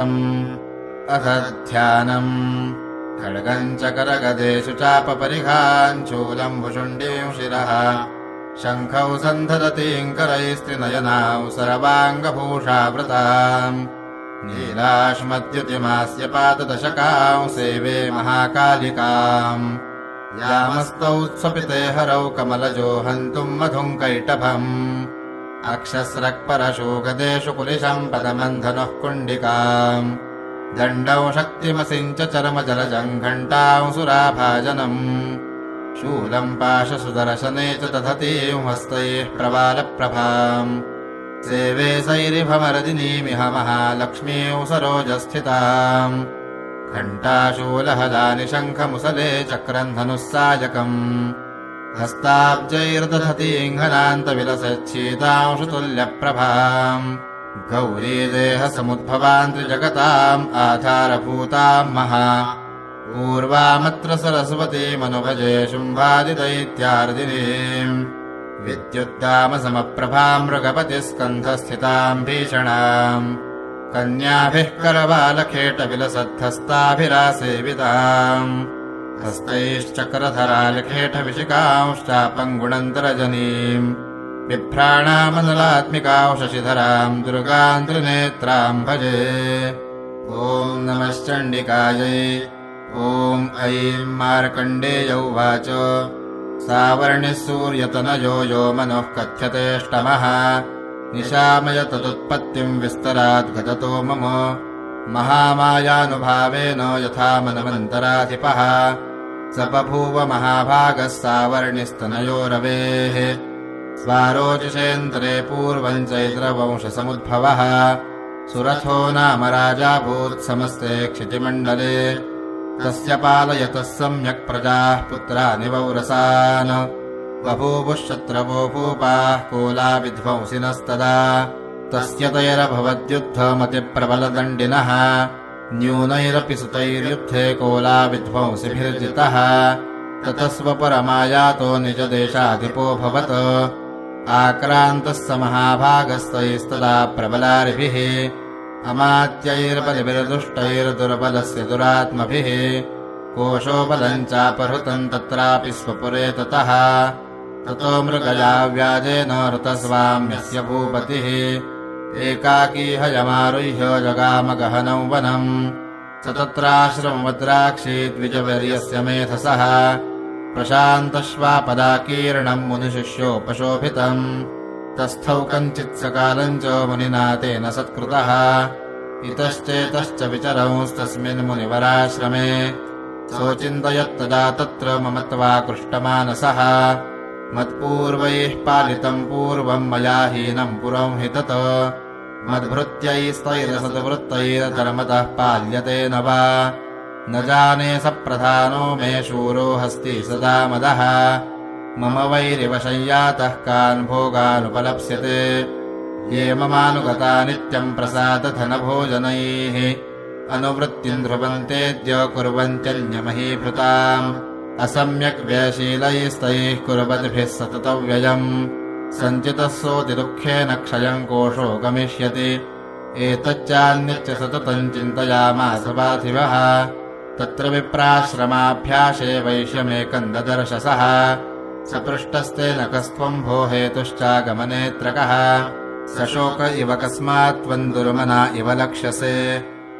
अथ ध्यानम् खड्गम् च करगदेषु चापपरिघाञ्चूलम् भुषुण्डीम् शिरः। शङ्खौ सन्धदतीम् करैस्त्रिनयनाौ सर्वाङ्गभूषावृताम्। नीलाश्मद्युतिमास्य पाददशकाम् सेवे महाकालिकाम्। यामस्तौ स्वपिते हरौ कमलजो हन्तुम् मधुम् कैटभम् अक्षस्रक्परशो गदेषु कुलिशम् पदमन्धनुः कुण्डिकाम्। दण्डौ शक्तिमसिञ्च चरमजलजम् घण्टाम् सुराभाजनम् शूलम् पाशसुदर्शने च दधतीम् हस्तैः प्रबालप्रभाम्। सेवे सैरिभमरदिनीमिह महालक्ष्मीम् सरोजस्थिताम्। घण्टाशूलहलानि शङ्खमुसले चक्रन्धनुः सायकम् हस्ताब्जैर्दधतीङ्घनान्तविलसच्छीतांशुतुल्यप्रभाम् गौरी देहसमुद्भवान् त्रिजगताम् आधारभूताम् महा। पूर्वामत्र सरस्वतीमनुभजे शुम्भादिदैत्यार्दिनीम्। विद्युद्दामसमप्रभाम् मृगपतिस्कन्धस्थिताम् भीषणाम्। कन्याभिः करवालखेटविलसद्धस्ताभिरासेविताम् हस्तैश्चक्रधरालखेटविशिकांश्चापम् गुणन्तरजनीम् बिभ्राणामनलात्मिकाम् शशिधराम् दुर्गाम् त्रिनेत्राम् भजे ॐ नमश्चण्डिकायै ॐ मार्कण्डेय उवाच। सावर्णिः सूर्यतनयो यो मनः कथ्यतेष्टमः निशामय तदुत्पत्तिम् विस्तराद्गततो मम। महामायानुभावेन यथा मनमन्तराधिपः स बभूव महाभागः सावर्णिस्तनयो रवेः स्वारोचिषेन्द्रे पूर्वम् चैत्रवंशसमुद्भवः। सुरथो नाम राजाभूत्समस्ते क्षितिमण्डले। तस्य पालयतः सम्यक् प्रजाः पुत्रानि वौरसान् बभूवुः शत्रवो भूपाः कोलाविध्वंसिनस्तदा। तस्य तैरभवद्युद्धमतिप्रबलदण्डिनः न्यूनैरपि सुतैर्युद्धे कोलाविध्वंसिभिर्जितः ततस्वपरमायातो निजदेशाधिपोऽभवत् आक्रान्तः स महाभागस्तैस्तदा प्रबलारिभिः। अमात्यैर्बलिभिर्दुष्टैर्दुर्बलस्य दुरात्मभिः। कोशोबलम् चापहृतम् तत्रापि स्वपुरे ततः। ततो मृगया व्याजेन ऋतस्वाम्यस्य भूपतिः एकाकी हयमारुह्य जगामगहनौ वनम्। स तत्राश्रमवद्राक्षी द्विजवर्यस्य मेधसः। प्रशान्तश्वापदाकीर्णम् मुनिशिष्योपशोभितम्। तस्थौ कञ्चित् सकालम् च मुनिना तेन सत्कृतः। इतश्चेतश्च विचरंस्तस्मिन् मुनिवराश्रमे। सोचिन्तयत्तदा तत्र मम त्वाकृष्टमानसः मत्पूर्वैः पालितम् पूर्वम् मया हीनम् पुरम् हि तत् मद्भृत्यैस्तैरसद्वृत्तैरधर्मतः पाल्यते न वा। न जाने स प्रधानो मे शूरो हस्ति सदा मदः। मम वैरिवशय्यातः कान् भोगानुपलप्स्यते। ये ममानुगता नित्यम् प्रसादधनभोजनैः। अनुवृत्तिम् ध्रुवन्तेद्य कुर्वन्त्यन्यमहीभृताम् असम्यक् व्ययशीलैस्तैः कुर्वद्भिः सततव्ययम्। सञ्चितः सोऽतिदुःखेन क्षयम् कोशो गमिष्यति। एतच्चान्यच्च सततम् चिन्तयामास पार्थिवः। तत्र विप्राश्रमाभ्यासे वैश्यमेकम् ददर्शसः। स पृष्टस्तेन कस्त्वम् भो हेतुश्चागमनेत्रकः सशोक इव कस्मात् त्वम् दुर्मना इव लक्ष्यसे।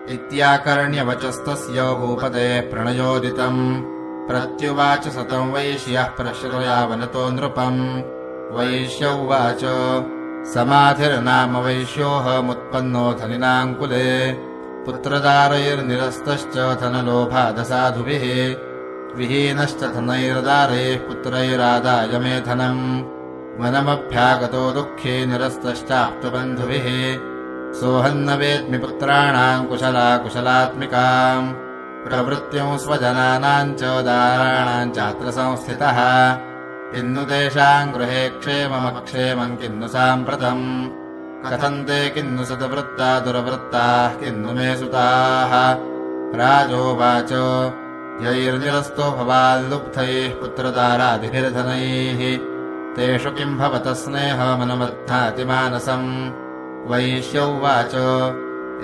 इत्याकर्ण्यवचस्तस्य भूपतेः प्रणयोदितम् प्रत्युवाच सतम् वैश्यः प्रश्रयावनतो नृपम्। वैश्य उवाच समाधिर्नाम वैश्योऽहमुत्पन्नो धनिनाङ्कुले। पुत्रदारैर्निरस्तश्च धनलोभादसाधुभिः। विहीनश्च धनैर्दारैः पुत्रैरादाय मे धनम्। वनमभ्यागतो दुःखे निरस्तश्चाप्तबन्धुभिः। सोऽहन्न वेद्मि पुत्राणाम् कुशला कुशलात्मिकाम् प्रवृत्त्यम् स्वजनानाम् च दाराणाम् चात्र संस्थितः किन्नु तेषाम् गृहे क्षेममक्षेमम् किन्नु साम्प्रतम्। कथम् ते किन्नु सतवृत्ता दुरवृत्ताः किन्नु मे सुताः। राजोवाच यैर्निरस्तो भवाल्लुब्धैः पुत्रदारादिभिर्धनैः। तेषु किम् भवतः स्नेहमनुमध्नाति मानसम् वैश्य उवाच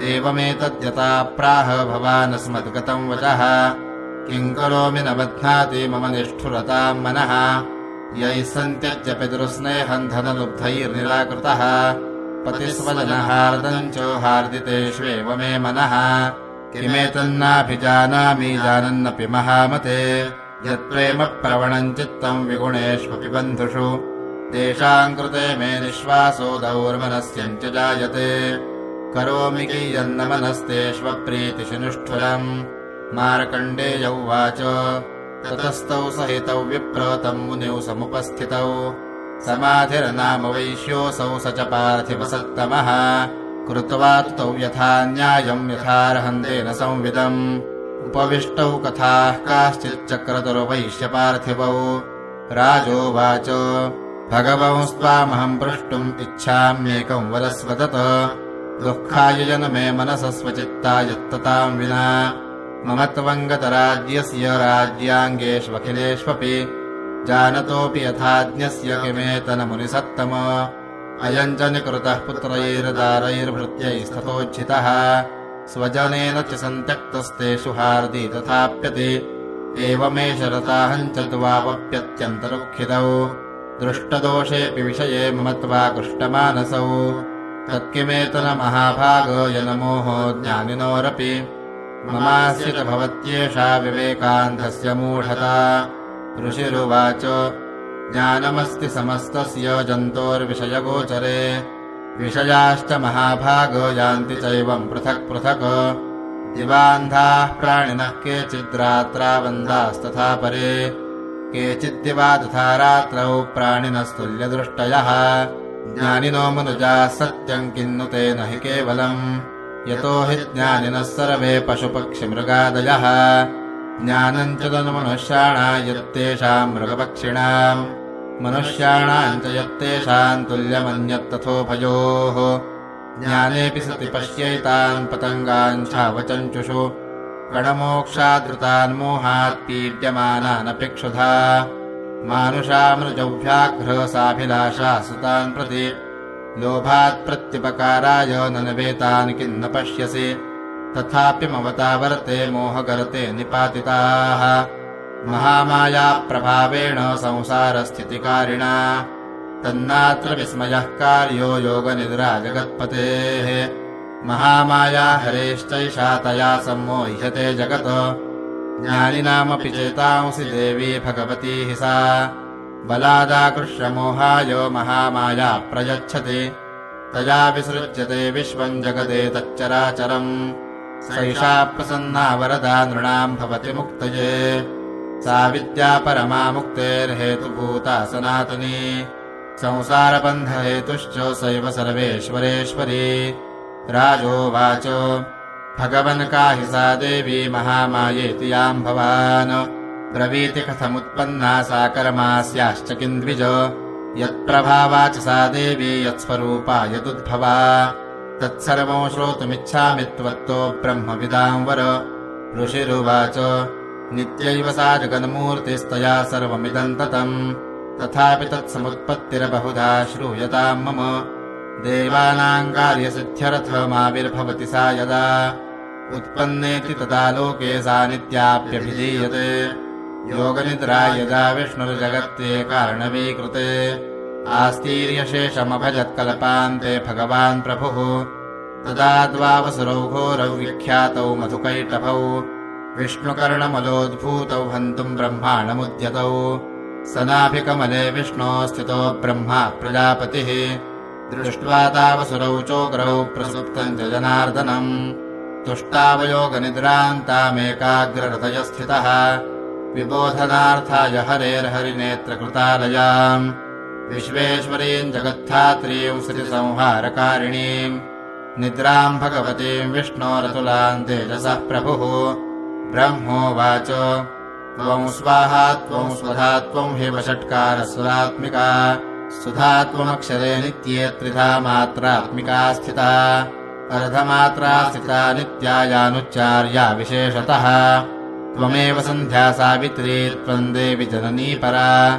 एवमेतद्यता प्राह भवानस्मद्गतम् वचः। किम् करोमि न बध्नाति मम निष्ठुरताम् मनः। यैः सन्त्यज्यपि दुरुस्नेहम् धनलुब्धैर्निराकृतः। पतिस्वजनहार्दम् च हार्दितेष्वेव मे मनः। किमेतन्नाभिजानामि जानन्नपि महामते। यत्प्रेम प्रवणम् चित्तम् विगुणेष्वपि बन्धुषु। तेषाम् कृते मे निःश्वासो दौर्मनस्यम् च जायते करोमि कियन्न मनस्तेष्वप्रीतिशिनुष्ठुरम् मार्कण्डेय उवाच। ततस्तौ सहितौ विप्रतम् मुनिौ समुपस्थितौ। समाधिर्नाम वैश्योऽसौ स च पार्थिवसत्तमः कृत्वा तौ यथा न्यायम् यथार्हन्तेन संविदम्। उपविष्टौ कथाः काश्चिच्चक्रतुर्वैश्यपार्थिवौ। राजोवाच। भगवंस्त्वामहम् प्रष्टुम् इच्छाम्येकम् वरस्वदत दुःखाय जनमे मनसस्वचित्तायत्तताम् विना मम त्वङ्गतराज्यस्य राज्याङ्गेष्वखिलेष्वपि जानतोऽपि यथाज्ञस्य किमेतनमुनिसत्तम। अयम् च निकृतः पुत्रैर्दारैर्भृत्यैस्ततोज्झितः स्वजनेन च सन्त्यक्तस्तेषु हार्दि तथाप्यति। एवमेष रताहम् च द्वावप्यत्यन्तरुक्षितौ दृष्टदोषेऽपि विषये मम त्वाकृष्टमानसौ तत्किमेतनमहाभागयनमोहो ज्ञानिनोरपि। ममास्य च भवत्येषा विवेकान्धस्य मूढता। ऋषिरुवाच ज्ञानमस्ति समस्तस्य जन्तोर्विषयगोचरे। विषयाश्च महाभाग यान्ति चैवम् पृथक् पृथक्। दिवान्धाः प्राणिनः केचिद्रात्रावन्धास्तथा परे। केचिद्दिवा तथा रात्रौ प्राणिनस्तुल्यदृष्टयः ज्ञानिनो मनुजाः सत्यम् किन्नु तेन हि केवलम्। यतो हि ज्ञानिनः सर्वे पशुपक्षिमृगादयः। ज्ञानम् च तन्मनुष्याणा यत्तेषाम् मृगपक्षिणाम्। मनुष्याणाम् च यत्तेषाम् तुल्यमन्यत्तथोभयोः ज्ञानेऽपि सति पश्यैतान् पतङ्गान् छावचञ्चुषु। गणमोक्षादृतान् मोहात् मानुषामृजव्याघ्रसाभिलाषा सुतान् प्रति लोभात्प्रत्युपकाराय न नवेतान् किन्न पश्यसि तथापि ममतावर्ते मोहगर्ते निपातिताः। महामायाप्रभावेण संसारस्थितिकारिणा। तन्नात्र विस्मयः कार्यो योगनिद्रा जगत्पतेः। महामाया हरेश्चैषा तया सम्मोह्यते जगत् ज्ञानिनामपि चेतांसि देवी भगवती हि सा। बलादाकृष्यमोहाय महामाया प्रयच्छति। तया विसृज्यते विश्वम् जगदेतच्चराचरम् सैषा प्रसन्ना वरदा नृणाम् भवति मुक्तये। सा विद्या परमा मुक्तेर्हेतुभूता सनातनी। संसारबन्धहेतुश्च सैव सर्वेश्वरेश्वरी राजोवाच भगवन् का हि सा देवी महामायेति याम् भवान्। ब्रवीति कथमुत्पन्ना सा कर्मास्याश्च किन्द्विज। यत्प्रभावा च सा देवी यत्स्वरूपा यदुद्भवा तत्सर्वम् श्रोतुमिच्छामि त्वत्तो ब्रह्मविदाम् वर ऋषिरुवाच नित्यैव सा जगन्मूर्तिस्तया सर्वमिदम् ततम्। तथापि तत्समुत्पत्तिरबहुधा श्रूयताम् मम। देवानाम् कार्यसिद्ध्यर्थमाविर्भवति सा यदा उत्पन्नेति तदा लोके सा नित्याप्यभिधीयते योगनिद्रा यदा विष्णुर्जगत्ते कारणवीकृते आस्तीर्यशेषमभजत्कल्पान्ते भगवान् प्रभुः। तदा द्वावसुरौ घोरौ विख्यातौ मधुकैटभौ। विष्णुकर्णमलोद्भूतौ हन्तुम् ब्रह्माणमुद्यतौ। सनाभिकमले विष्णो स्थितो ब्रह्मा प्रजापतिः। दृष्ट्वा तावसुरौ चोग्रौ प्रसुप्तम् च जनार्दनम् तुष्टावयोगनिद्रान्तामेकाग्रहृदय स्थितः विबोधनार्थाय हरेर्हरिनेत्रकृतालयाम्। विश्वेश्वरीम् जगत्थात्रीम् श्रुतिसंहारकारिणीम् निद्राम् भगवतीम् विष्णोरतुलाम् तेजसः प्रभुः। ब्रह्मोवाच त्वम् स्वाहा त्वम् स्वधा त्वम् हि वषट्कारस्वरात्मिका सुधा त्वमक्षरे नित्ये त्रिधा मात्रात्मिका स्थिता अर्धमात्रा स्थिता नित्यायानुच्चार्या विशेषतः। त्वमेव सन्ध्या सावित्री त्वम् देवि जननी परा।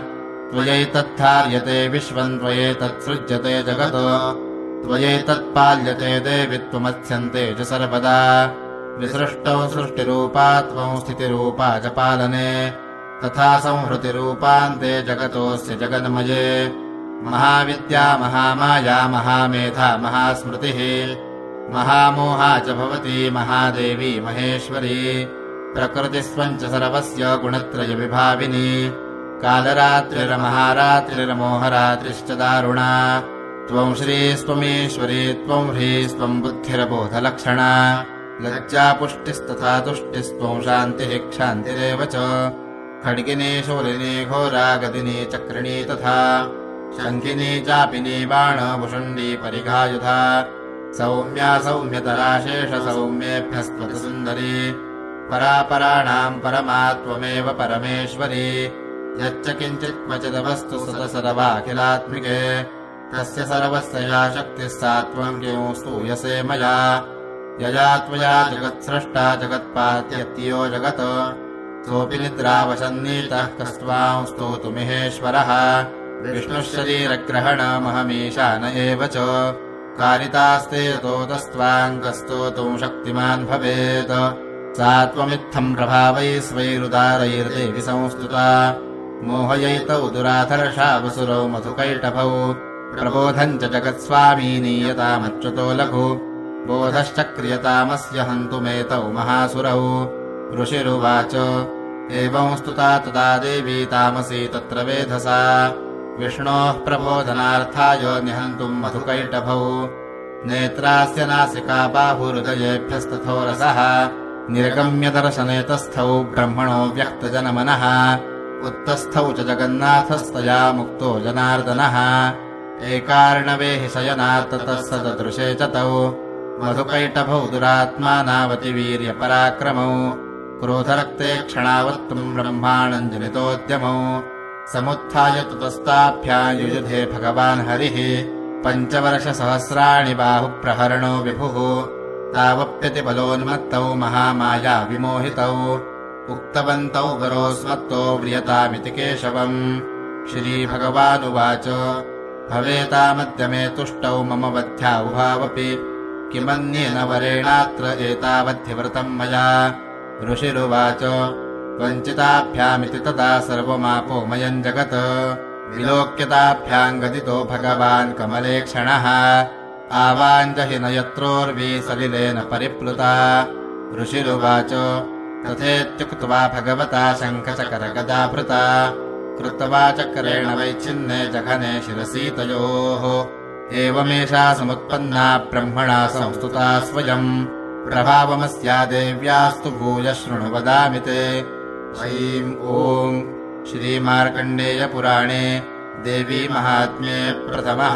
त्वयैतत्थार्यते विश्वम् त्वयैतत्सृज्यते जगत्। त्वयैतत्पाल्यते देवि त्वमत्स्यन्ते च सर्वदा। विसृष्टौ सृष्टिरूपा त्वं स्थितिरूपा च पालने। तथा संहृतिरूपान्ते जगतोऽस्य जगन्मये। महाविद्या महामाया महामेधा महास्मृतिः महामोहा च भवति महादेवी महेश्वरी। प्रकृतिस्त्वम् च सर्वस्य गुणत्रयविभाविनी। कालरात्रिरमहारात्रिरमोहरात्रिश्च दारुणा। त्वम् श्रीस्त्वमीश्वरी त्वम् ह्रीस्त्वम् बुद्धिरबोधलक्षणा। लज्जापुष्टिस्तथा तुष्टिस्त्वम् शान्तिः क्षान्तिरेव च। खड्गिनी शूलिनी घोरागदिनी चक्रिणी तथा। शङ्खिनी चापिनी बाणभुषुण्डी परिघायुधा सौम्या सौम्यतराशेष सौम्येभ्यस्त्वत सुन्दरी परापराणाम् परमा त्वमेव परमेश्वरी। यच्च किञ्चित् क्वचिदवस्तु सदसर्वाखिलात्मिके तस्य सर्वस्य या शक्तिः सा त्वम् किं स्तूयसे मया। यया त्वया जगत्स्रष्टा जगत्पात्यत्यो जगत्। सोऽपि निद्रावसन्नीतः कस्त्वाम् स्तोतुमिहेश्वरः विष्णुः शरीरग्रहणमहमीशान एव च कारितास्ते तोतस्त्वाङ्गस्तोतुम् शक्तिमान् भवेत्। सा त्वमित्थम् प्रभावैः स्वैरुदारैर्देवि संस्तुता मोहयैतौ दुराधर्षा वसुरौ मधुकैटभौ। प्रबोधम् च जगत्स्वामी नीयतामच्युतो लघु। बोधश्च क्रियतामस्य हन्तुमेतौ महासुरौ। ऋषिरुवाच एवं स्तुता तदा देवी तामसी तत्र वेधसा विष्णोः प्रबोधनार्थाय निहन्तुम् मधुकैटभौ। नेत्रास्य नासिका बाहुहृदयेभ्यस्तथोरसः निर्गम्यदर्शनेतस्थौ ब्रह्मणो व्यक्तजनमनः। उत्तस्थौ च जगन्नाथस्तया मुक्तो जनार्दनः। एकार्णवे हि ददृशे च तौ। मधुकैटभौ दुरात्मानावतिवीर्यपराक्रमौ। क्रोधरक्ते क्षणावत्तुम् ब्रह्माणम् जनितोद्यमौ समुत्थाय तुतस्ताभ्यायुयुधे भगवान् हरिः। पञ्चवर्षसहस्राणि बाहुप्रहरणो विभुः। तावप्यतिबलोन्मत्तौ महामाया विमोहितौ। उक्तवन्तौ वरोऽस्मत्तो व्रियतामिति केशवम्। श्रीभगवानुवाच। भवेतामद्य मे तुष्टौ मम वध्या उभावपि। किमन्येन वरेणात्र एतावद्धिव्रतम् मया। ऋषिरुवाच वञ्चिताभ्यामिति तदा सर्वमापोमयम् जगत्। विलोक्यताभ्याम् गदितो भगवान् कमले क्षणः आवाञ्जहि न यत्रोर्वी सलिलेन परिप्लुता। ऋषिरुवाच तथेत्युक्त्वा भगवता शङ्खचकरगदाभृता कृत्वा चक्रेण वैच्छिन्ने जघने शिरसीतयोः। एवमेषा समुत्पन्ना ब्रह्मणा संस्तुता स्वयम्। प्रभावमस्या देव्यास्तु भूय शृणु वदामि ते ऐम् ॐ श्रीमार्कण्डेयपुराणे देवी महात्म्ये प्रथमः